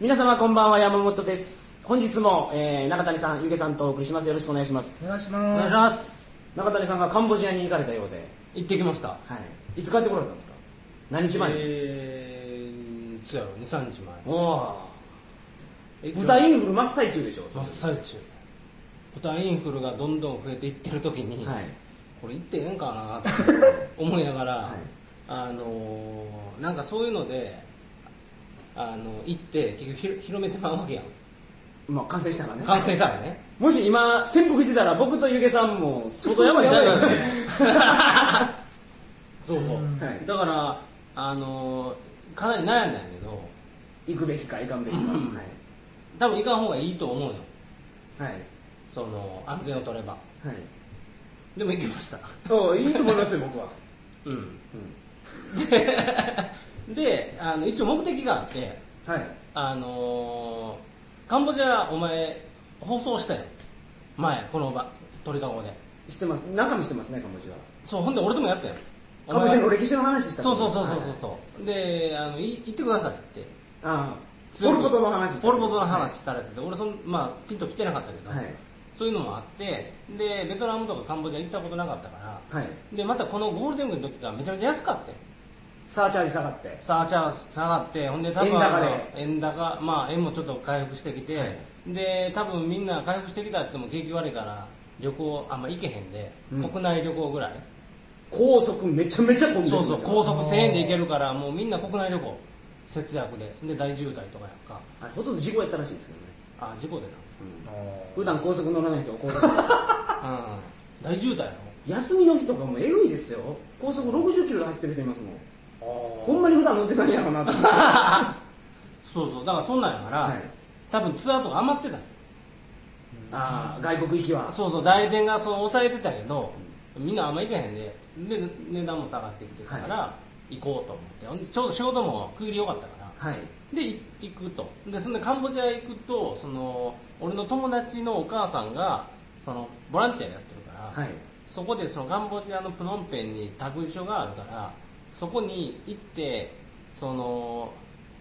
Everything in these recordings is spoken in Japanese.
皆様こんばんは山本です。本日も、えー中谷さんゆげさんとお送りします。よろしくお願いします。お願いしお願いますします。中谷さんがカンボジアに行かれたようで、行ってきました。はい、いつ帰ってこられたんですか？何日前、えー、いつやろ23日前。おおえ豚インフル真っ最中でしょ？真っ最中。豚インフルがどんどん増えていってる時に、はい。これ行ってええんかなって 思いながら、はい。あのーなんかそういうのであの行って結局ひろ広めてまうわけやん。まあ完成したらね。完成したらね。もし今潜伏してたら僕とゆげさんも相当やばいやばいよよねそう。そう、はい。だからあのーかなり悩んだんやけど。行くべきか行かんべきか、うん。はい。多分行かん方がいいと思うよ。はい。その安全を取れば。はい。でも行きました。そういいと思いますよ僕は、うん。うで あの一応目的があってん、はい。あのーカンボジアお前放送したよ。前この場鳥かごで。知ってます。中身してますねカンボジアそうほんで俺でもやったよ。カンボジアの歴史の話した。そうそうそうそうはいそうそう。であのい行ってくださいって。ああ。ポルポトの話した。ポルポトの話されてて、俺そのまあピンと来てなかったけど、はい。そういうのもあってでベトナムとかカンボジア行ったことなかったから。はい。でまたこのゴールデンウィークの時がめちゃめちゃ安かったよサーチャージ下がって。サーチャー下がってほんで多分円高で。円高まあ円もちょっと回復してきて、はい。で多分みんな回復してきたって言っても景気悪いから旅行あんま行けへんで、うん。国内旅行ぐらい。高速めちゃめちゃ混んでるそうそう高速1000円で行けるからもうみんな国内旅行。節約で。で大渋滞とかやんか。あれほとんど事故やったらしいですけどね、あ事故で普段高速乗らない人が高速。な うん。大渋滞やろ。休みの日とかもえぐいですよ。高速60キロで走ってる人いますもんほんまに普段乗ってないんやろうなと思って。そうそうだからそんなんやから、はい。多分ツアーとか余ってたんよああ外国行きは。そうそう代理店がその抑えてたけどみんなあんま行けへんでで値段も下がってきてたから、行こうと思って。ほんでちょうど仕事も区切り良かったから。はい。でい行くと。でそんでカンボジア行くとその俺の友達のお母さんがそのボランティアやってるから、はい。そこでそのカンボジアのプノンペンに託児所があるからそこに行ってその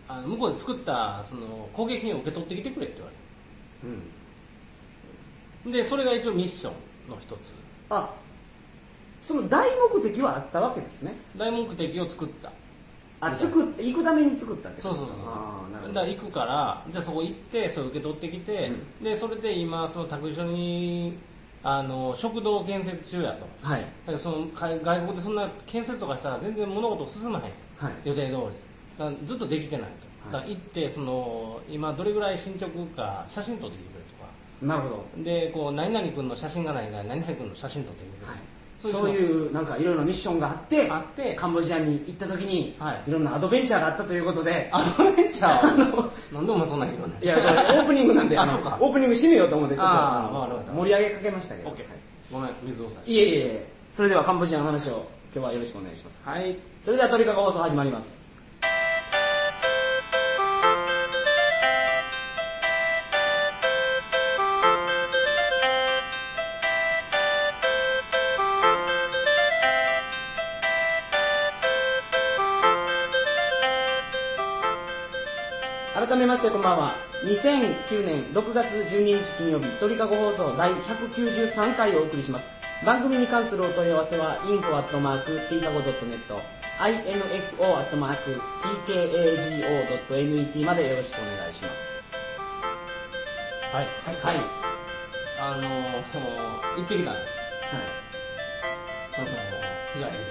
あの向こうで作ったその工芸品を受け取ってきてくれって言われうん。てでそれが一応ミッションの一つ。あその大目的はあったわけですね。大目的を作った。あ作行くために作ったってことそうそうそうああなるほど。だから行くからじゃあそこ行ってそれ受け取ってきて、でそれで今その託児所にあの食堂を建設中やと。はい。だからその海外国でそんな建設とかしたら全然物事進まへん。はい。予定通り。だからずっとできてないと、はい。だから行ってその今どれぐらい進捗か写真撮ってきてくれとか。なるほど。でこう何々君の写真がないから何々君の写真撮ってくれとか、はいそういうなんかいろいろなミッションがあってあって。カンボジアに行った時に、はい。いろんなアドベンチャーがあったということで。あのめっちゃなんでお前そんな広いのいやこれオープニングなんで あのオープニング締めようと思ってちょっと。盛り上げかけましたけど、オッケーごめん水をさいえいえそれではカンボジアの話を今日はよろしくお願いします。はい。それでは鳥かご放送始まりますしてこんばんは。2009年6月12日金曜日鳥かご放送第193回をお送りします。番組に関するお問い合わせは info.tkago.net info.tkago.net までよろしくお願いします。はい。はい。あのその行ってきた。んよはい。その日帰りで。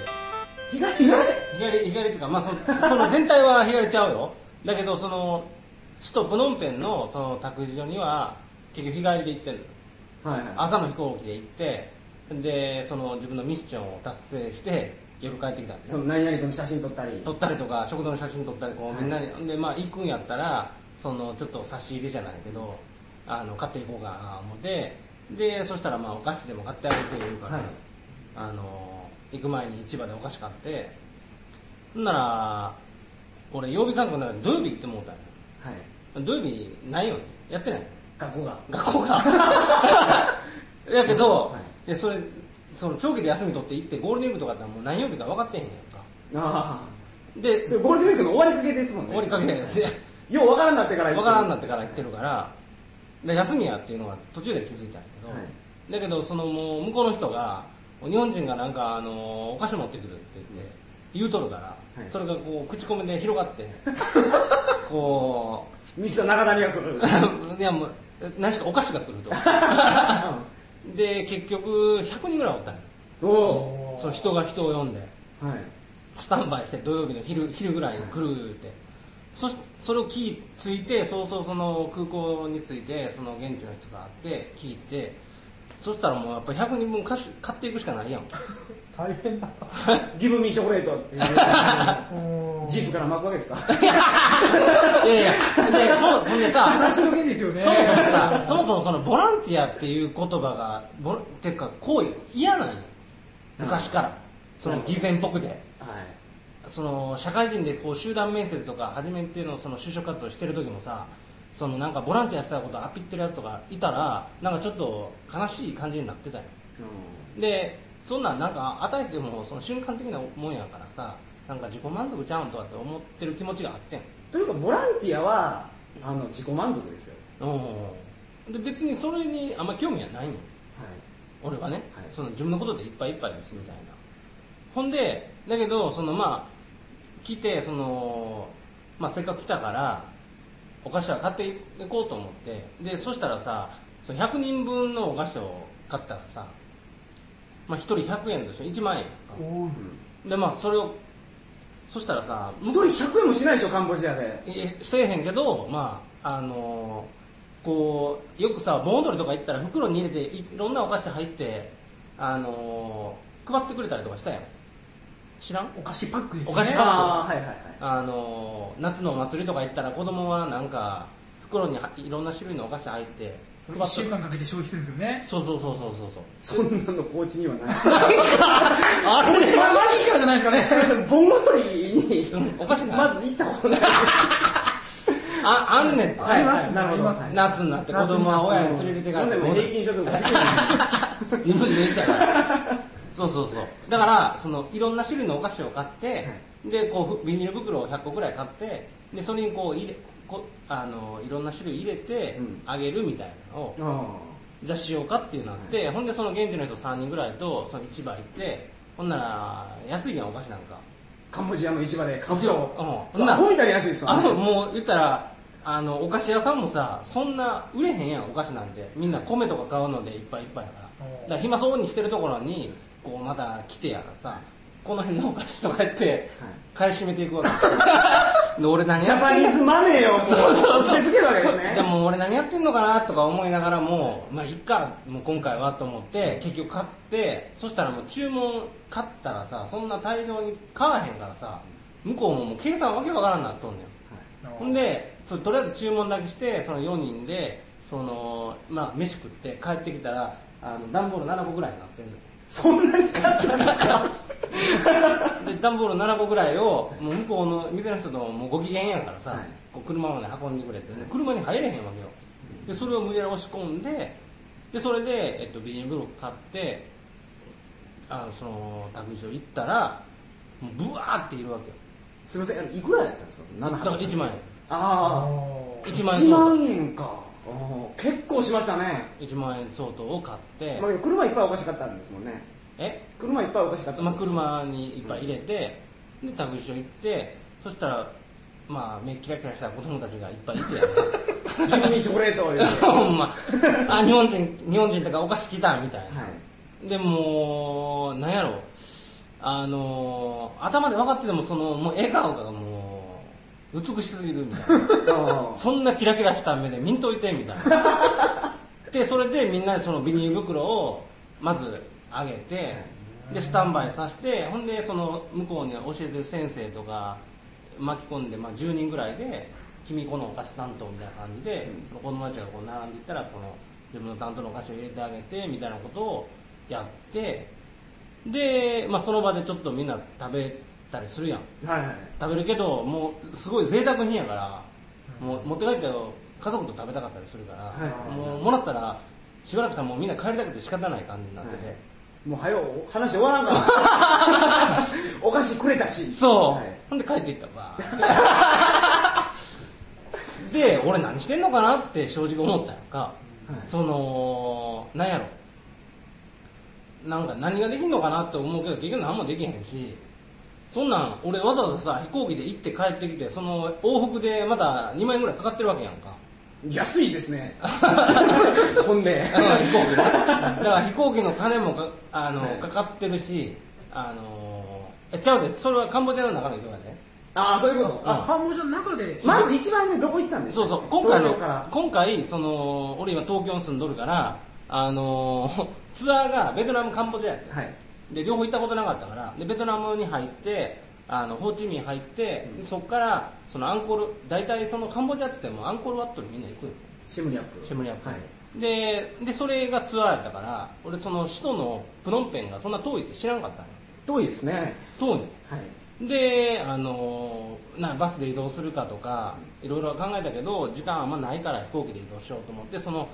日帰り日帰り日帰りっていうか、まあ、そのその全体は日帰りちゃうよ。だけどその首都プノンペンのその託児所には結局日帰りで行ってんの。はいはい。朝の飛行機で行ってでその自分のミッションを達成して夜帰ってきたんですその何々君の写真撮ったり。撮ったりとか食堂の写真撮ったりこう、はい。みんなに。でまあ行くんやったらそのちょっと差し入れじゃないけどあの買っていこうかな思ってでそしたらまあお菓子でも買ってあげて言うから、はい。あの行く前に市場でお菓子買ってほんなら俺曜日感覚の中で土曜日行ってもうたんよはい土曜日ないよね。やってない？学校が。学校が。やけど、はい。でそれその長期で休み取って行ってゴールデンウィークとかだったらもう何曜日か分かってへんやんか。あであそれゴールデンウィークの終わりかけですもんね。終わりかけで ようわからんなってから言わってからんなってから行ってるからで休みやっていうのが途中で気づいたんやけど、はい。だけどそのもう向こうの人が日本人がなんかあのお菓子持ってくるって言って言うとるから、はい。それがこう口コミで広がって こミスター中谷が来る。う いやもう何しかお菓子が来ると。で結局100人ぐらいおったんよおお。その人が人を呼んで。ーはい。スタンバイして土曜日の昼昼ぐらいに来るって。そしそれを聞いついてそうそうその空港についてその現地の人が会って聞いてそしたらもうやっぱり100人分買し買っていくしかないやん。大変だ ギブミーチョコレートっていう。ジープから巻くわけですか？いやいやでそうほんでさ話の件ですよね。そもそもさそもそもそのボランティアっていう言葉がボラてか行為嫌なんよ。昔から。その偽善っぽくて。はい。その社会人でこう集団面接とか初めてのその就職活動してる時もさそのなんかボランティアしたことアピってるやつとかいたらなんかちょっと悲しい感じになってたよ。でそんなんなんか与えてもその瞬間的なもんやからさなんか自己満足ちゃうんとかって思ってる気持ちがあってん。というかボランティアはあの自己満足ですよ。うん。で別にそれにあんま興味はないの。はい。俺はね、はい。その自分のことでいっぱいいっぱいですみたいな。ほんでだけどそのまあ来てその、まあ、せっかく来たからお菓子は買っていこうと思って。でそしたらさその100人分のお菓子を買ったらさ、まあ、1人100円でしょ？1万円。でまあそれをそしたらさ一人100円もしないでしょカンボジアで。いえしてへんけどまああのこうよくさ盆踊りとか行ったら袋に入れていろんなお菓子入ってあの配ってくれたりとかしたやん知らん？お菓子パックですね。お菓子パック。ああはいはいはいあの夏のお祭りとか行ったら子供はなんか袋にいろんな種類のお菓子入って配1って週間かけて消費するんですよね。そうそうそうそうそう。そうそんなの高知にはない。あれ？マジかじゃないですかね。すいません盆踊りにうんおかしない。まず行ったことない。ああんねんあります。なるほど。夏になって子供は親に連れてすいません平均所得が低い2分の1やからそうそうそう。だからそのいろんな種類のお菓子を買って、でこうふビニール袋を100個くらい買ってでそれにこう入れこあのいろんな種類入れてうん。あげるみたいなのを、あじゃあ。しようかっていうのがあって、ほんでその現地の人3人ぐらいとその市場行ってほんなら安いやんお菓子なんか。カンボジアの市場で買うとうん。そうアホみたいに安いですよあねのもう言ったらあのお菓子屋さんもさそんな売れへんやんお菓子なんて。みんな米とか買うのでいっぱいいっぱいやから。だから暇そうにしてるところにこうまた来てやらさこの辺のお菓子とかやって買い占めていくわけ。で俺何ジャパやってんの？ニーズマネーをもうそうそうそう。けるわけですね。でも俺何やってんのかなとか思いながらもまあいっかもう今回はと思って結局買ってそしたらもう注文買ったらさそんな大量に買わへんからさ向こうももう計算わけわからんなっとんねん。ほんでそとりあえず注文だけしてその4人でその、まあ、飯食って帰ってきたらあの段ボール7個ぐらいになってんのそんなに買ったんですか？で段ボール7個ぐらいをもう向こうの店の人ともうご機嫌やからさ、はい。こう車まで運んでくれて、ね、車に入れへんわけよ。でそれを無理やり押し込んででそれで、えっと、ビニール袋買ってあのその託児所行ったらもうブワーっているわけよ。すみませんいくらやったんですか？7だから1万円。ああ1万円1相万円か結構しましたね、当1万円相当を買って、まあ、車いっぱいお菓子買ったんですもんね。え？車いっぱいお菓子買ったんまあ、車にいっぱい入れて、で託児所行ってそしたらまあ目キラキラした子供たちがいっぱいいてギブミーチョコレートを入れてはほんま。あ日本人日本人とかお菓子来たみたいな、い。でもうなんやろ。あの頭で分かっててもそのもう笑顔がもう美しすぎるみたいな。あそんなキラキラした目で見んといてみたいな。でそれでみんなでそのビニール袋をまずあげてでスタンバイさせてほんでその向こうに教えてる先生とか巻き込んで、まあ、10人ぐらいで君このお菓子担当みたいな感じで、その子供たちがこう並んでいったらこの自分の担当のお菓子を入れてあげてみたいなことをやってで、まあ、その場でちょっとみんな食べたりするやん。はいはい。食べるけどもうすごい贅沢品やから、もう持って帰って家族と食べたかったりするから、はいもうもらったらしばらくしたらもうみんな帰りたくて仕方ない感じになってて、はい。もう早う話終わらんから。お菓子くれたし。そう、はい。ほんで帰っていったわ。で俺何してんのかなって正直思ったやんか、はい。そのなんやろ。なんか何ができんのかなって思うけど結局何もできへんしそんなん俺わざわざさ飛行機で行って帰ってきてその往復でまた2万円ぐらいかかってるわけやんか。安いですね。ほんで飛行機ね だから飛行機の金もかあの、はいかかってるしあのえちゃうでそれはカンボジアの中の人がね。ああそういうこと。あカンボジアの中で。まず一番目どこ行ったんですそうそう今回の今回その俺今東京に住んどるからあのツアーがベトナムカンボジアやって。はいで両方行ったことなかったからでベトナムに入ってあのホーチミン入って、でそこからそのアンコール大体そのカンボジアっつってもアンコールワットにみんな行くのシムリアップシェムリアップ、はい。ででそれがツアーやったから俺その首都のプノンペンがそんな遠いって知らんかったのよ。遠いですね。遠いのはい。であのなバスで移動するかとかいろいろ考えたけど時間あんまないから飛行機で移動しようと思ってその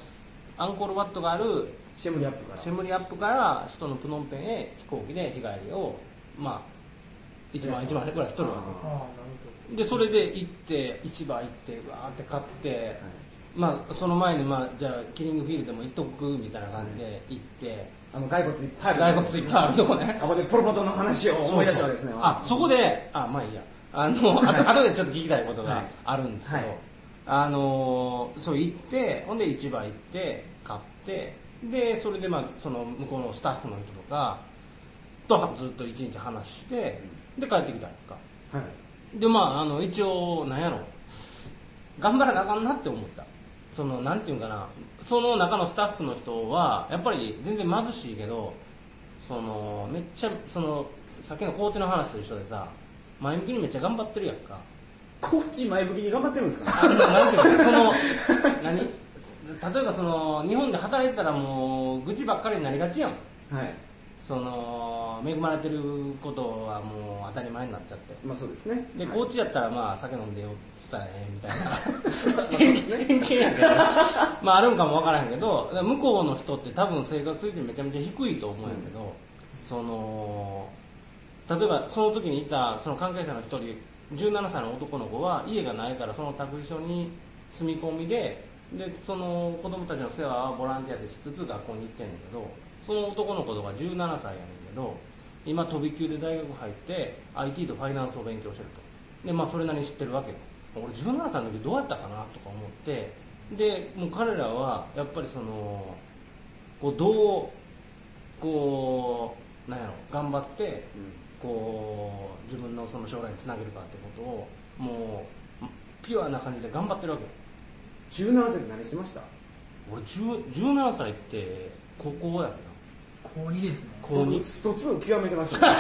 アンコールワットがあるシェムリアップから。シェムリアップから首都のプノンペンへ飛行機で日帰りをまあ1万1万円くらいしとるわけでそれで行って市場行ってうわーって買って、まあその前にまあじゃあキリングフィールドも行っとくみたいな感じで行って。あの骸骨いっぱいある。骸骨いっぱいあるとこね。あここでポルポトの話を思い出したわけですね。あそこであまあいいや。あのあと後でちょっと聞きたいことがあるんですけど、はい。あのそう行ってほんで市場行って買ってでそれでまあその向こうのスタッフの人とかとずっと一日話してで帰ってきたんやんか。はい。でまああの一応なんやろ。頑張らなあかんなって思った。そのなんていうんかな。その中のスタッフの人はやっぱり全然貧しいけどそのめっちゃそのさっきのコーチの話と一緒でさ前向きにめっちゃ頑張ってるやんか。コーチ前向きに頑張ってるんですか？なんていうかその 何？例えばその日本で働いてたらもう愚痴ばっかりになりがちやん。はい。その恵まれてることはもう当たり前になっちゃって。まあそうですね。で、はい。コーチやったらまあ酒飲んでよしたらええみたいな。偏見。やけど。まああるんかもわからへんけど。向こうの人って多分生活水準めちゃめちゃ低いと思うんやけど、その例えばその時にいたその関係者の一人17歳の男の子は家がないからその託児所に住み込みででその子供たちの世話はボランティアでしつつ学校に行ってんねんけどその男の子とか17歳やねんけど今飛び級で大学入って IT とファイナンスを勉強してると。でまあそれなりに知ってるわけよ。俺17歳の時どうやったかなとか思ってでもう彼らはやっぱりそのこうどうこうなんやろ頑張ってこう自分のその将来につなげるかってことをもうピュアな感じで頑張ってるわけよ。17歳で何してました？俺10 17歳って高校やるな高2ですね。高2僕スト2極めてました。ね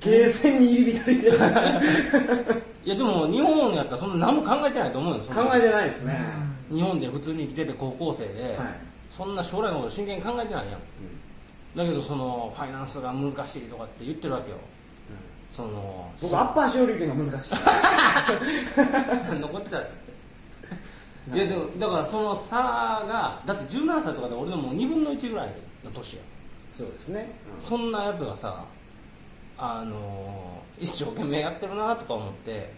ゲーセンに入り浸りで。考いやでも日本やったらそんな何も考えてないと思うよそんなえてないですね、日本で普通に生きてて高校生で、はい。そんな将来のこと真剣に考えてないやん。だけどそのファイナンスが難しいとかって言ってるわけよその僕アッパー昇竜拳が難しい。何のこっちゃいやでもだからその差がだって17歳とかで俺のもう2分の1ぐらいの年や。そうですね、そんなやつがさあの一生懸命やってるなとか思って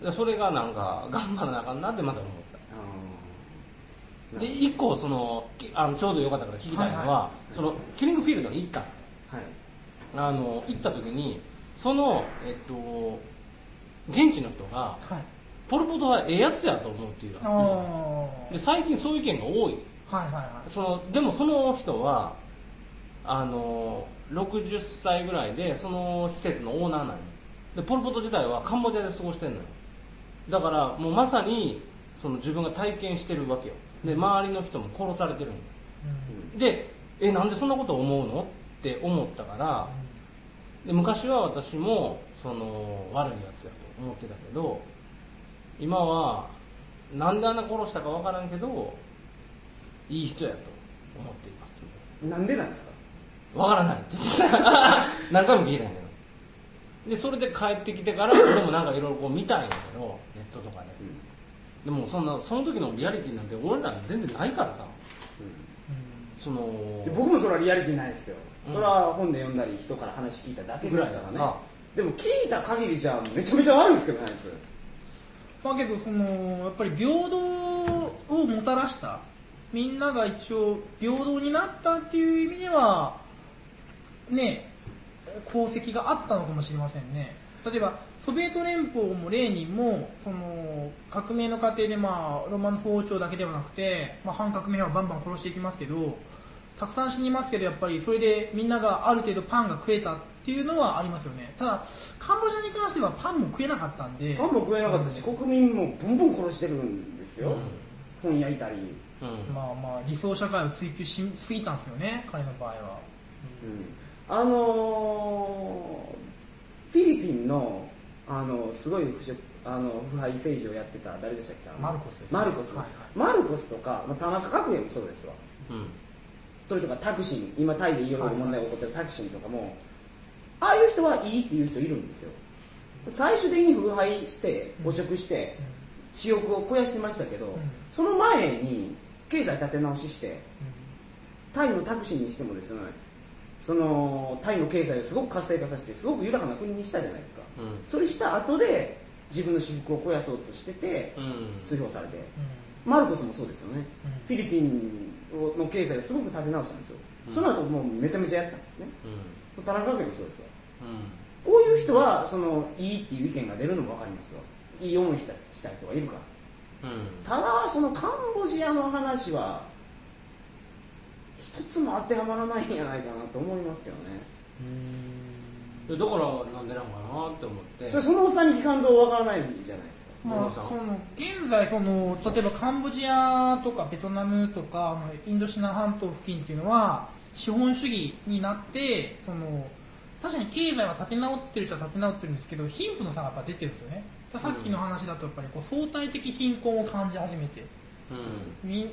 でそれがなんか頑張らなあかんなってまた思った。あで一個そのきあのちょうどよかったから聞きたいのは、はいはそのキリングフィールドに行った。はい。あの行った時にそのえっと現地の人がはい。ポル・ポトはええやつやと思うっていうで最近そういう意見が多い。はいはいはい。そのでもその人はあの60歳ぐらいでその施設のオーナーなんよでポル・ポト自体はカンボジアで過ごしてんのよ。だからもうまさにその自分が体験してるわけよ。で周りの人も殺されてるんようん。でえなんでそんなこと思うの？って思ったからで昔は私もその悪いやつやと思ってたけど今はなんであんな殺したかわからんけどいい人やと思っています。なんでなんですか？わからないって。何回も聞いたんやけど。でそれで帰ってきてから俺もなんかいろいろこう見たんやけどネットとかで。でもそんなその時のリアリティなんて俺ら全然ないからさ。そので僕もそれはリアリティないですよ、うんそれは本で読んだり人から話聞いただけぐらいですからね。だからでも聞いた限りじゃめちゃめちゃ悪いですけどねあいつ。だけどそのやっぱり平等をもたらしたみんなが一応平等になったっていう意味ではね功績があったのかもしれませんね。例えばソビエト連邦もレーニンもその革命の過程で、まあ、ロマノフ王朝だけではなくて、まあ、反革命はバンバン殺していきますけどたくさん死にますけどやっぱりそれでみんながある程度パンが食えたっていうのはありますよね。ただカンボジアに関してはパンも食えなかったんで。パンも食えなかったし、国民もボンボン殺してるんですよ、本焼いたり、うん。まあまあ理想社会を追求しすぎたんですよね彼の場合は。うん。あのーフィリピンの、あのすごい腐食あの腐敗政治をやってた誰でしたっけ？マルコスですね。マルコス、はいはい。マルコスとか、まあ、田中角栄もそうですわ。うんそれとかタクシン今タイでいろいろ問題が起こってるタクシンとかも、ああいう人はいいっていう人いるんですよ。最終的に腐敗して汚職して私欲を肥やしてましたけど、その前に経済立て直ししてタイのタクシーにしてもですねそのタイの経済をすごく活性化させてすごく豊かな国にしたじゃないですか、うん。それした後で自分の私服を肥やそうとしててうん。追放されて、マルコスもそうですよね、うん。フィリピンの経済をすごく立て直したんですよ、その後もうめちゃめちゃやったんですね。うん。田中角栄もそうですよ。うこういう人はそのいいっていう意見が出るのも分かりますよ。いい思いしたした人がいるから。んうん。ただそのカンボジアの話は一つも当てはまらないんじゃないかなと思いますけどね。でだからなんでなんかなって思って。それそのおっさんに聞かんとわからないじゃないですかまあ、その現在その例えばカンボジアとかベトナムとかまあインドシナ半島付近っていうのは資本主義になってその確かに経済は立て直ってるっちゃ立て直ってるんですけど貧富の差がやっぱ出てるんですよね。さっきの話だとやっぱりこう相対的貧困を感じ始めて。うん。み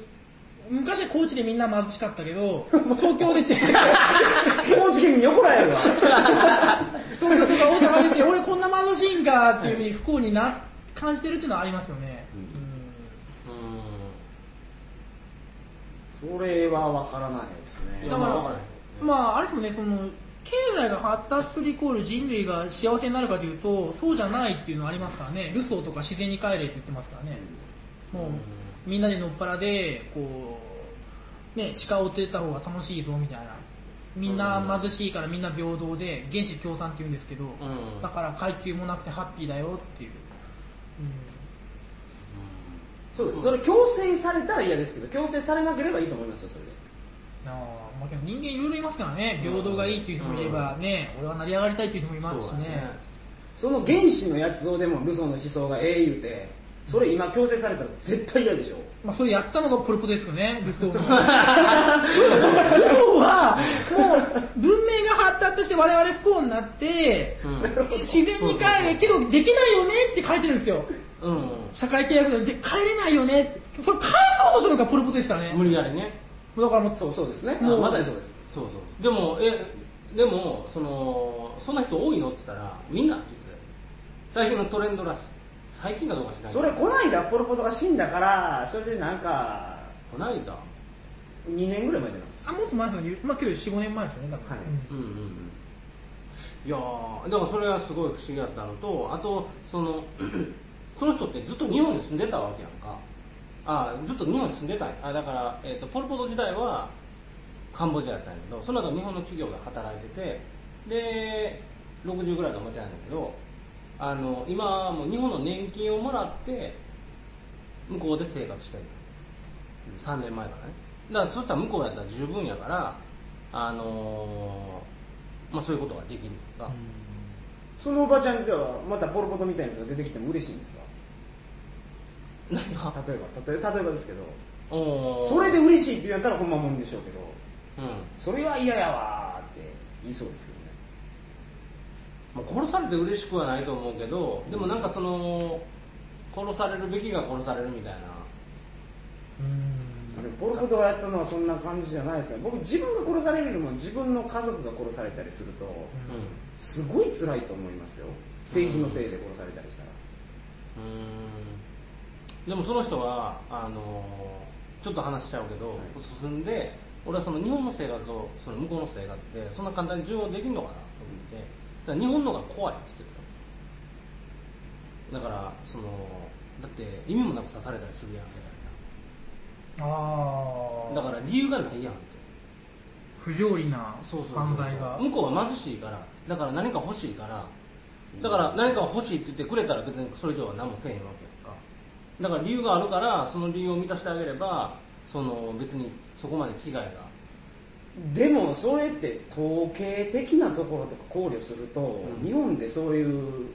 昔は高知でみんな貧しかったけど 東京出て。高知県民に怒られるわ。東京とか大阪出て俺こんな貧しいんかっていうふうに不幸にな感じてるっていうのはありますよね、うん。それは分からないですね。いだからやまあああれですよねその経済が発達するイコール人類が幸せになるかというとそうじゃないっていうのはありますからね。ルソーとか自然に帰れって言ってますからね。もうみんなでのっぱらでこうね鹿を追ってた方が楽しいぞみたいな。みんな貧しいからみんな平等で原始共産って言うんですけど、ん。だから階級もなくてハッピーだよっていう、そうです。それ強制されたら嫌ですけど強制されなければいいと思いますよそれで。あーまあ、人間いろいろいますからね。平等がいいっていう人もいればね、俺は成り上がりたいっていう人もいますしね。ね。その原始のやつをでもルソーの思想がええ言うてそれ今強制されたら絶対嫌でしょ。まあ、それやったのがポルポトですよね、ルソーの。ルソーは、もう、文明が発達して我々不幸になって、うん。自然に帰れ、けどできないよねって書いてるんですよ。うん。社会契約で、で帰れないよね。って。それ返そうとしたのがポルポトですからね。無理やりね。だからもう、そうそうですね。もうあまさにそうです。そうそう。でもえでもそのそんな人多いのって言ったらみんなって言ってたよ。最近のトレンドらしい。最近かどうか知らない。それこないだポル・ポトが死んだからそれでなんかこないだ。2年ぐらい前じゃないですあ、もっと前ですよね。まあ、けど4、5年前ですよね、多分。はい。うんうんうんうんいやーだからそれはすごい不思議だったのとあとその その人ってずっと日本に住んでたわけやんか。あずっと日本に住んでたあだから、えー、とポル・ポト時代はカンボジアやったんやけどその後日本の企業が働いててで60ぐらいのおもちゃなんだけどあの今はもう日本の年金をもらって向こうで生活してる。3年前からね。だからそしたら向こうやったら十分やからあのまあそういうことができるのが、そのおばちゃんではまたポル・ポトみたいなやつが出てきても嬉しいんですか？何が？例えば例えば例えばですけど。それで嬉しいって言うんやったらほんまもんでしょうけどうん。それは嫌やわーって言いそうですけどね。まあ、殺されて嬉しくはないと思うけどでもなんかその殺されるべきが殺されるみたいな。でもポル・ポトがやったのはそんな感じじゃないですから僕自分が殺されるよりも自分の家族が殺されたりするとうすごい辛いと思いますよ。政治のせいで殺されたりしたら。んうん。でもその人はあのちょっと話しちゃうけど、進んで俺はその日本の生活とその向こうの生活ってそんな簡単に順応できるのかなと思ってから日本の方が怖いって言ってた。だからそのだって意味もなく刺されたりするやんみたいああなだから理由がないやんって。不条理なそうそうそう犯罪が。向こうは貧しいからだから何か欲しいからだから何か欲しいって言ってくれたら別にそれ以上は何もせえへんわけやんか。だから理由があるからその理由を満たしてあげればその別にそこまで危害が。でもそれって統計的なところとか考慮すると、うん。日本でそういう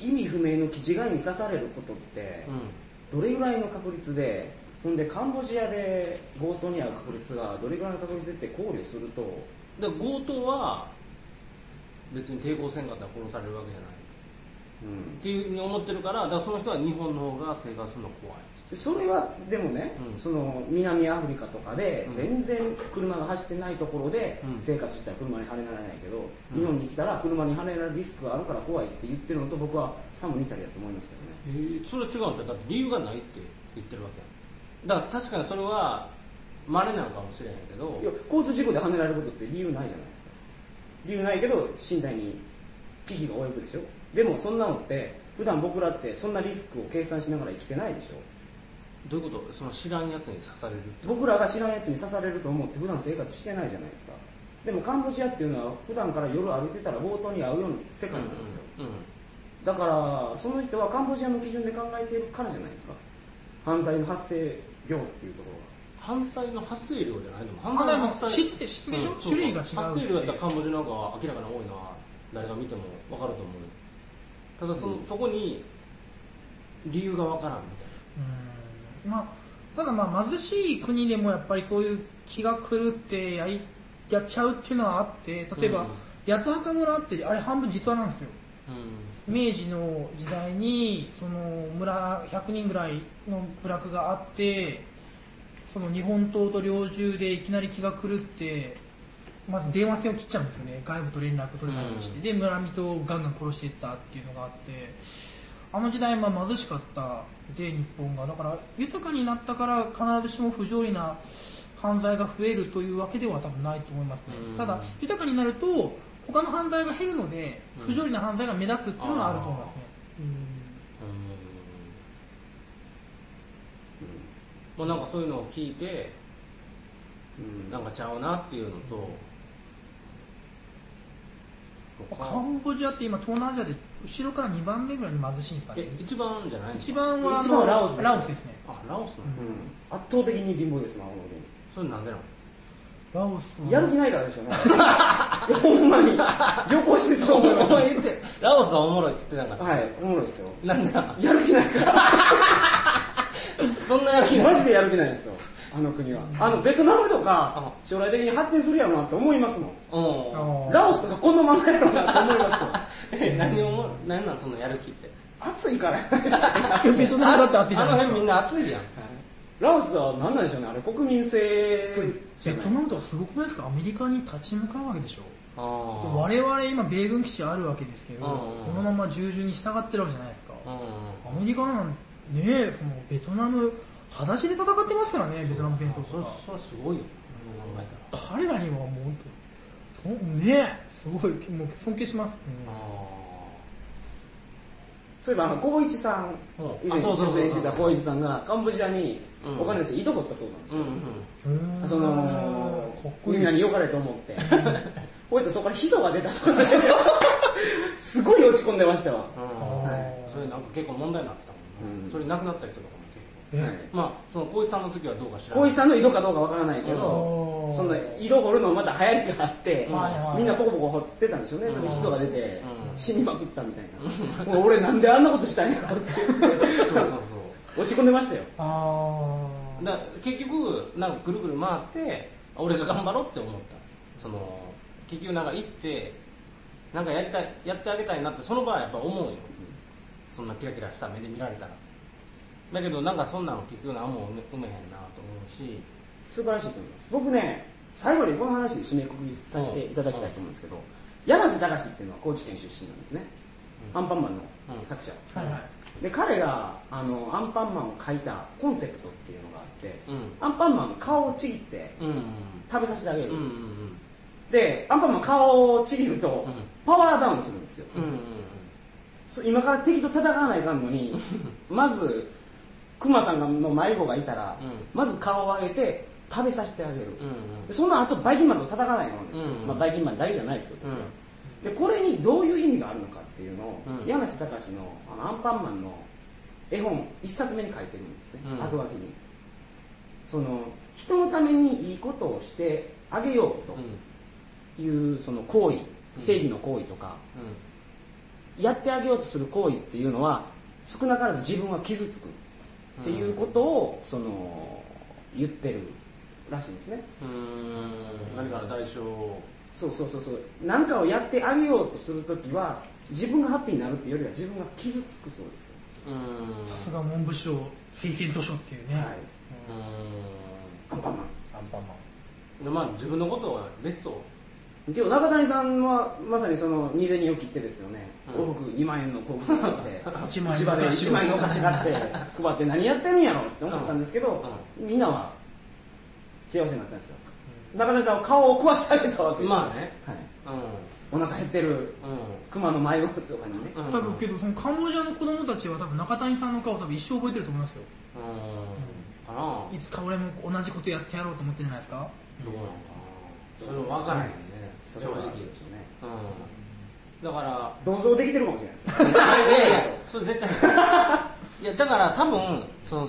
意味不明の気違いに刺されることってうどれぐらいの確率でほんでカンボジアで強盗に遭う確率がどれぐらいの確率でって考慮すると？んだから強盗は別に抵抗せんかったら殺されるわけじゃない。うんっていうふうに思ってるからだからその人は日本の方が生活するの怖いそれはでもね、うん。その南アフリカとかでうん。全然車が走ってないところでうん。生活したら車にはねられないけど、うん。日本に来たら車にはねられるリスクがあるから怖いって言ってるのと僕はさも似たりだと思いますけどね。えーそれは違うんちゃうだって理由がないって言ってるわけやんだから確かにそれは稀なのかもしれないけどいや交通事故ではねられることって理由ないじゃないですか。理由ないけど身体に危機が及ぶでしょ。でもそんなのって普段僕らってそんなリスクを計算しながら生きてないでしょ。どういうこと？その知らんやつに刺される僕らが知らんやつに刺されると思って普段生活してないじゃないですか。でもカンボジアっていうのは普段から夜歩いてたら強盗に遭うような世界なんですよ、うんうん。だからその人はカンボジアの基準で考えているからじゃないですか。犯罪の発生量っていうところ犯罪の発生量じゃないの。犯罪も発生質で質でしょ？うん種類が違う。発生量やったらカンボジアなんかは明らかに多いのは誰が見ても分かると思う。よただその、うんそこに理由が分からんみたいうん。まあただまあ貧しい国でもやっぱりそういう気が狂ってやりやっちゃうっていうのはあって例えば、うん。八つ墓村ってあれ半分実話なんですよ。な明治の時代にその村100人ぐらいの部落があってその日本刀と猟銃でいきなり気が狂ってまず電話線を切っちゃうんですよね。外部と連絡取れないようにして、うん。で村人をガンガン殺していったっていうのがあって。あの時代まあ貧しかった。で日本が。だから豊かになったから必ずしも不条理な犯罪が増えるというわけでは多分ないと思いますね、うん。ただ豊かになると他の犯罪が減るのでうん。不条理な犯罪が目立つっていうのはあると思いますね、うん。もうなんかそういうのを聞いてうんなんかちゃうなっていうのとカンボジアって今東南アジアで後ろから2番目ぐらいに貧しいんですかね。え一番じゃない一番はあ一の番はラオスですラオスですね。あラオスなの、うん。圧倒的に貧乏ですなそれなんでなのラオスはやる気ないからでしょうね。いやほんまに。旅行してそう思い言って。ラオスはおもろいって言ってなかった。はいおもろいですよ。なんでなやる気ないから。そんなやる気ない。マジでやる気ないですよ。あの国は。あのベトナムとか将来的に発展するやろうなって思いますもん。うん。ラオスとかこのままやろうなって思いますよ。え何を何なんそのやる気って。暑いからやないですか。いやベトナムだって暑いじゃないですか。あの辺みんな暑いやんラオスは何なんでしょうね？あれ国民性じゃない。ベトナムとかすごくないですか？アメリカに立ち向かうわけでしょ。我々今米軍基地あるわけですけど、うん。うんこのまま従順に従ってるわけじゃないですか、うん。アメリカなんねえそのベトナム裸足で戦ってますからねベトナム戦争それとか。それすごいよ。考えたら。彼らにはもう本当そうね。えすごいもう尊敬します、そういえばあの光一さんうん。以前あそうそうそうそう。出演してた光一さんがカンボジアにうんお金出して井戸掘ったそうなんですよ、うんうん。うん。そのかっこいい。みんなに良かれと思って。こうやってそこからヒ素が出たとかね。すごい落ち込んでましたわ、うん。はい。それなんか結構問題になってたもんな、うん。それ亡くなった人とかも結構。はい。まあその小石さんの時はどうか知らない。さんの井戸かどうかわからないけど、うんその井戸掘るのまた流行りがあって、みんなポコポコ掘ってたんでしょうね、そのヒ素が出て、うん。死にまくったみたいな、もう俺なんであんなことしたんやろって。そうそう落ち込んでましたよ。ああだ結局なんかぐるぐる回って俺が頑張ろうって思った。その結局なんか行ってなんかやりたいやってあげたいなってその場はやっぱ思うよ。そんなキラキラした目で見られたら。だけどなんかそんなの結局何も埋め埋めへんなと思うし。素晴らしいと思います。僕ね最後にこの話で締めくくりさせていただきたいと思うんですけど、柳瀬隆っていうのは高知県出身なんですね、うん。アンパンマンの作者、はいはいで彼があのアンパンマンを描いたコンセプトっていうのがあって、うん。アンパンマンの顔をちぎってうんうん食べさせてあげる、うんうんでアンパンマン顔をちぎると、うん。パワーダウンするんですよ。うんうんそ今から敵と戦わないかんのにまずクマさんがの迷子がいたら、うん。まず顔を上げて食べさせてあげる、うんうん。でその後バイキンマンと戦わないものですよ、うん。まあ、バイキンマンだけじゃないですけど、うんでこれにどういう意味があるのかっていうのを、うん。柳瀬隆のあのアンパンマンの絵本一冊目に書いてるんですね、うん。後書きに。その人のためにいいことをしてあげようというその行為正義の行為とか、やってあげようとする行為っていうのは少なからず自分は傷つくっていうことをその言ってるらしいんですね。何かの代償をそうそうそうそう。何かをやってあげようとするときは自分がハッピーになるっていうよりは自分が傷つくそうですよ、うん。さすが文部省推薦図書っていうね、はい。うん。アンパンマアンパンマン。でまあ自分のことはベスト。をン今日中谷さんはまさにその2000人を切ってですよね、うん。往復2万円の広告があって 一枚の市場でお菓子を1万円のお菓子があって配って何やってるんやろって思ったんですけど、みんなは幸せになったんですよ中谷さんは顔を壊してあげたわけですよ。まあね。はい、うん。お腹減ってるう熊の迷子とかにね、んうん。多分けどそのカンボジアの子供たちは多分中谷さんの顔多分一生覚えてると思いますよ。うん。かな。いつか俺も同じことやってやろうと思ってるんじゃないですか？どうなのかなそれ分からへんね正直でしょうね。うん。だから同窓できてるかもしれないです いやいやそれ絶対。いやだから多分その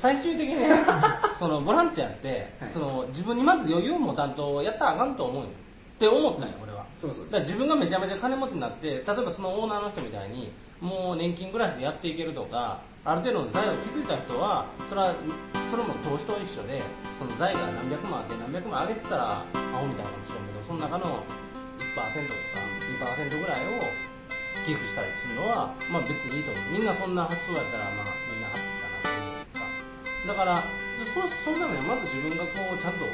最終的にね そのボランティアって、はい。その自分にまず余裕を持たんとやったらあかんと思うよ。って思ったんよ俺は。そうそうだから自分がめちゃめちゃ金持ちになって例えばそのオーナーの人みたいにもう年金暮らしでやっていけるとかある程度の財を築いた人はそれはそれも投資と一緒でその財が何百万あって何百万上げてたらアホみたいかもしれんけどその中の1%とか2%ぐらいを寄付したりするのは、まあ、別にいいと思う。みんなそんな発想やったら、まあ、だからそそんなのにはまず自分がこうちゃんと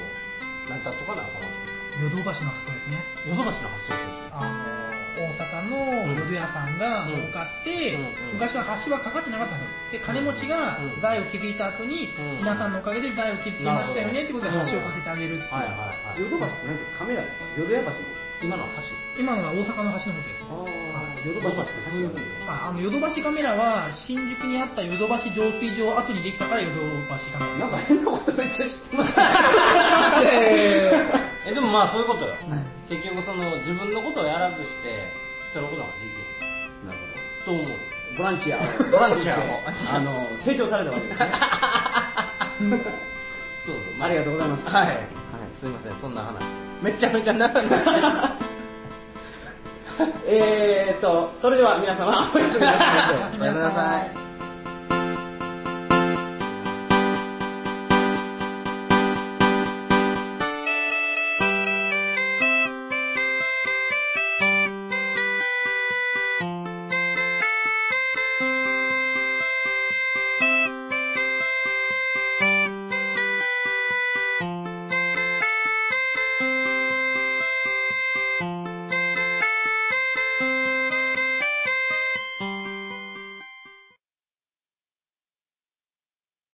成り立っとかなあかんわけヨドバシの発想ですね。ヨドバシの発想ってあの大阪の淀屋さんが儲かって、うん。うん。昔は橋はかかってなかったんですよ。で金持ちがうん。財を築いた後に、うん。皆さんのおかげで財を築きましたよねってことで橋をかけてあげるっていう、はいはいはい。ヨドバシって何ですか？カメラですか？ヨドヤ橋の今のは橋。今のは大阪の橋のことですヨドバシって橋なんですか？まあ、あのヨドバシカメラは新宿にあったヨドバシ浄水場後にできたからヨドバシカメラ。なんか変なことめっちゃ知ってます えでもまあそういうことよ、結局その自分のことをやらずして人のことがでなるきると思う？ボランティアをボランティアをあの成長されたわけですね。そう。そう、ありがとうございます。はい、はい、すいません。そんな話。めちゃめちゃ長いえーっとそれでは皆様おやすみなさい。おやすみなさい。